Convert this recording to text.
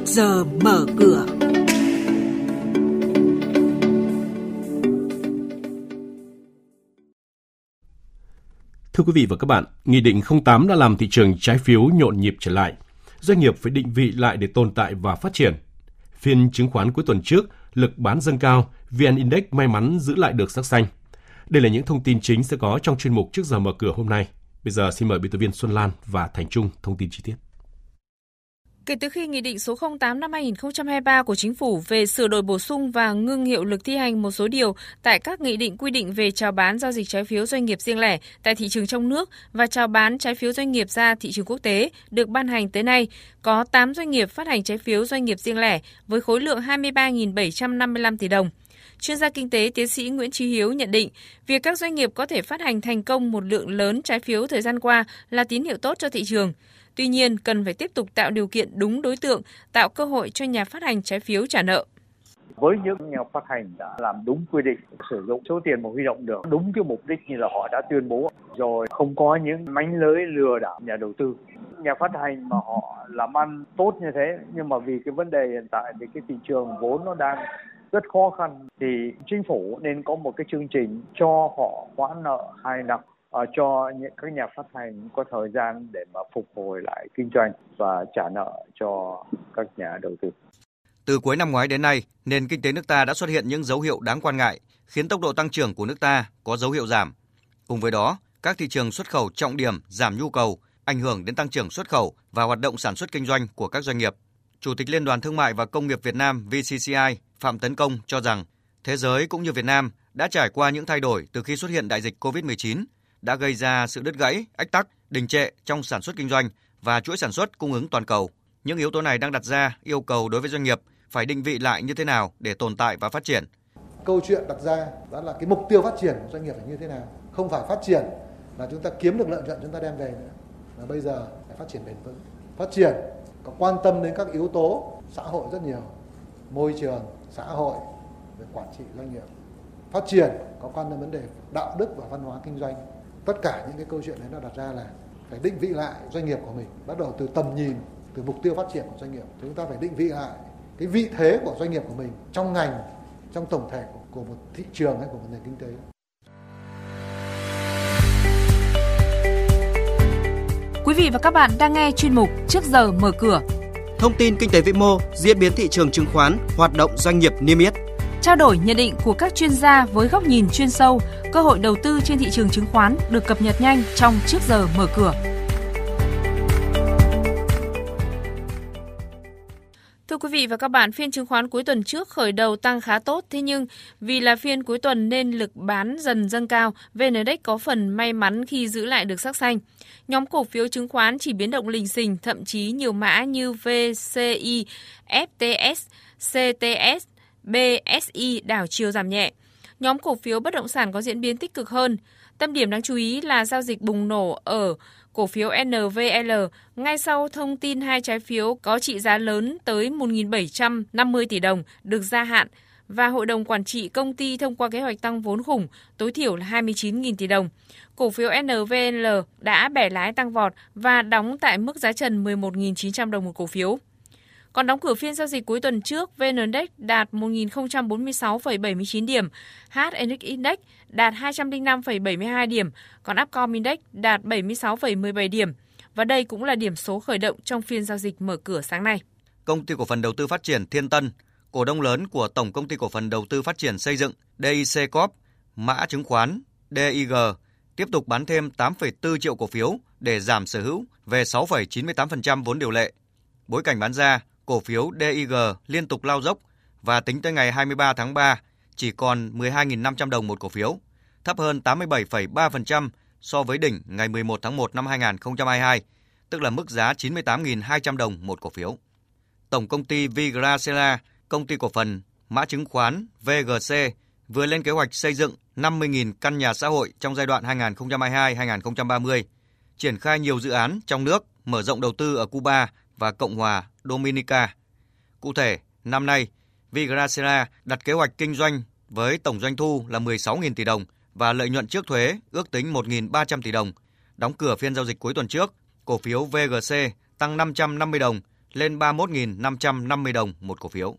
trước giờ mở cửa. Thưa quý vị và các bạn, Nghị định 08 đã làm thị trường trái phiếu nhộn nhịp trở lại. Doanh nghiệp phải định vị lại để tồn tại và phát triển. Phiên chứng khoán cuối tuần trước, lực bán dâng cao, VN Index may mắn giữ lại được sắc xanh. Đây là những thông tin chính sẽ có trong chuyên mục trước giờ mở cửa hôm nay. Bây giờ xin mời biên tập viên Xuân Lan và Thành Trung thông tin chi tiết. Kể từ khi Nghị định số 08 năm 2023 của Chính phủ về sửa đổi bổ sung và ngưng hiệu lực thi hành một số điều tại các nghị định quy định về chào bán giao dịch trái phiếu doanh nghiệp riêng lẻ tại thị trường trong nước và chào bán trái phiếu doanh nghiệp ra thị trường quốc tế được ban hành tới nay, có 8 doanh nghiệp phát hành trái phiếu doanh nghiệp riêng lẻ với khối lượng 23.755 tỷ đồng. Chuyên gia kinh tế tiến sĩ Nguyễn Trí Hiếu nhận định, việc các doanh nghiệp có thể phát hành thành công một lượng lớn trái phiếu thời gian qua là tín hiệu tốt cho thị trường. Tuy nhiên, cần phải tiếp tục tạo điều kiện đúng đối tượng, tạo cơ hội cho nhà phát hành trái phiếu trả nợ. Với những nhà phát hành đã làm đúng quy định sử dụng số tiền mà huy động được đúng cái mục đích như là họ đã tuyên bố rồi không có những mánh lưới lừa đảo nhà đầu tư. Nhà phát hành mà họ làm ăn tốt như thế nhưng mà vì cái vấn đề hiện tại thì cái thị trường vốn nó đang rất khó khăn thì chính phủ nên có một cái chương trình cho họ hoãn nợ hai năm uh, cho những các nhà phát hành có thời gian để mà phục hồi lại kinh doanh và trả nợ cho các nhà đầu tư. Từ cuối năm ngoái đến nay, nền kinh tế nước ta đã xuất hiện những dấu hiệu đáng quan ngại, khiến tốc độ tăng trưởng của nước ta có dấu hiệu giảm. Cùng với đó, các thị trường xuất khẩu trọng điểm giảm nhu cầu, ảnh hưởng đến tăng trưởng xuất khẩu và hoạt động sản xuất kinh doanh của các doanh nghiệp. Chủ tịch Liên đoàn Thương mại và Công nghiệp Việt Nam VCCI Phạm Tấn Công cho rằng, thế giới cũng như Việt Nam đã trải qua những thay đổi từ khi xuất hiện đại dịch COVID-19 đã gây ra sự đứt gãy, ách tắc, đình trệ trong sản xuất kinh doanh và chuỗi sản xuất cung ứng toàn cầu. Những yếu tố này đang đặt ra yêu cầu đối với doanh nghiệp phải định vị lại như thế nào để tồn tại và phát triển. Câu chuyện đặt ra đó là cái mục tiêu phát triển của doanh nghiệp phải như thế nào, không phải phát triển là chúng ta kiếm được lợi nhuận chúng ta đem về nữa. Mà bây giờ phải phát triển bền vững. Phát triển có quan tâm đến các yếu tố xã hội rất nhiều, môi trường, xã hội, về quản trị doanh nghiệp. Phát triển có quan tâm vấn đề đạo đức và văn hóa kinh doanh tất cả những cái câu chuyện đấy nó đặt ra là phải định vị lại doanh nghiệp của mình bắt đầu từ tầm nhìn từ mục tiêu phát triển của doanh nghiệp. Chúng ta phải định vị lại cái vị thế của doanh nghiệp của mình trong ngành trong tổng thể của, của một thị trường hay của một nền kinh tế. Quý vị và các bạn đang nghe chuyên mục Trước giờ mở cửa. Thông tin kinh tế vĩ mô, diễn biến thị trường chứng khoán, hoạt động doanh nghiệp niêm yết trao đổi nhận định của các chuyên gia với góc nhìn chuyên sâu, cơ hội đầu tư trên thị trường chứng khoán được cập nhật nhanh trong trước giờ mở cửa. Thưa quý vị và các bạn, phiên chứng khoán cuối tuần trước khởi đầu tăng khá tốt, thế nhưng vì là phiên cuối tuần nên lực bán dần dâng cao, VN Index có phần may mắn khi giữ lại được sắc xanh. Nhóm cổ phiếu chứng khoán chỉ biến động lình xình, thậm chí nhiều mã như VCI, FTS, CTS BSI đảo chiều giảm nhẹ. Nhóm cổ phiếu bất động sản có diễn biến tích cực hơn. Tâm điểm đáng chú ý là giao dịch bùng nổ ở cổ phiếu NVL ngay sau thông tin hai trái phiếu có trị giá lớn tới 1.750 tỷ đồng được gia hạn và Hội đồng Quản trị công ty thông qua kế hoạch tăng vốn khủng tối thiểu là 29.000 tỷ đồng. Cổ phiếu NVL đã bẻ lái tăng vọt và đóng tại mức giá trần 11.900 đồng một cổ phiếu. Còn đóng cửa phiên giao dịch cuối tuần trước, VN Index đạt 1.046,79 điểm, HNX Index đạt 205,72 điểm, còn Upcom Index đạt 76,17 điểm. Và đây cũng là điểm số khởi động trong phiên giao dịch mở cửa sáng nay. Công ty cổ phần đầu tư phát triển Thiên Tân, cổ đông lớn của Tổng công ty cổ phần đầu tư phát triển xây dựng DIC Corp, mã chứng khoán DIG tiếp tục bán thêm 8,4 triệu cổ phiếu để giảm sở hữu về 6,98% vốn điều lệ. Bối cảnh bán ra, cổ phiếu DIG liên tục lao dốc và tính tới ngày 23 tháng 3 chỉ còn 12.500 đồng một cổ phiếu, thấp hơn 87,3% so với đỉnh ngày 11 tháng 1 năm 2022, tức là mức giá 98.200 đồng một cổ phiếu. Tổng công ty Vigracela, công ty cổ phần mã chứng khoán VGC vừa lên kế hoạch xây dựng 50.000 căn nhà xã hội trong giai đoạn 2022-2030, triển khai nhiều dự án trong nước, mở rộng đầu tư ở Cuba và Cộng hòa Dominica. Cụ thể, năm nay, Vigracera đặt kế hoạch kinh doanh với tổng doanh thu là 16.000 tỷ đồng và lợi nhuận trước thuế ước tính 1.300 tỷ đồng. Đóng cửa phiên giao dịch cuối tuần trước, cổ phiếu VGC tăng 550 đồng lên 31.550 đồng một cổ phiếu.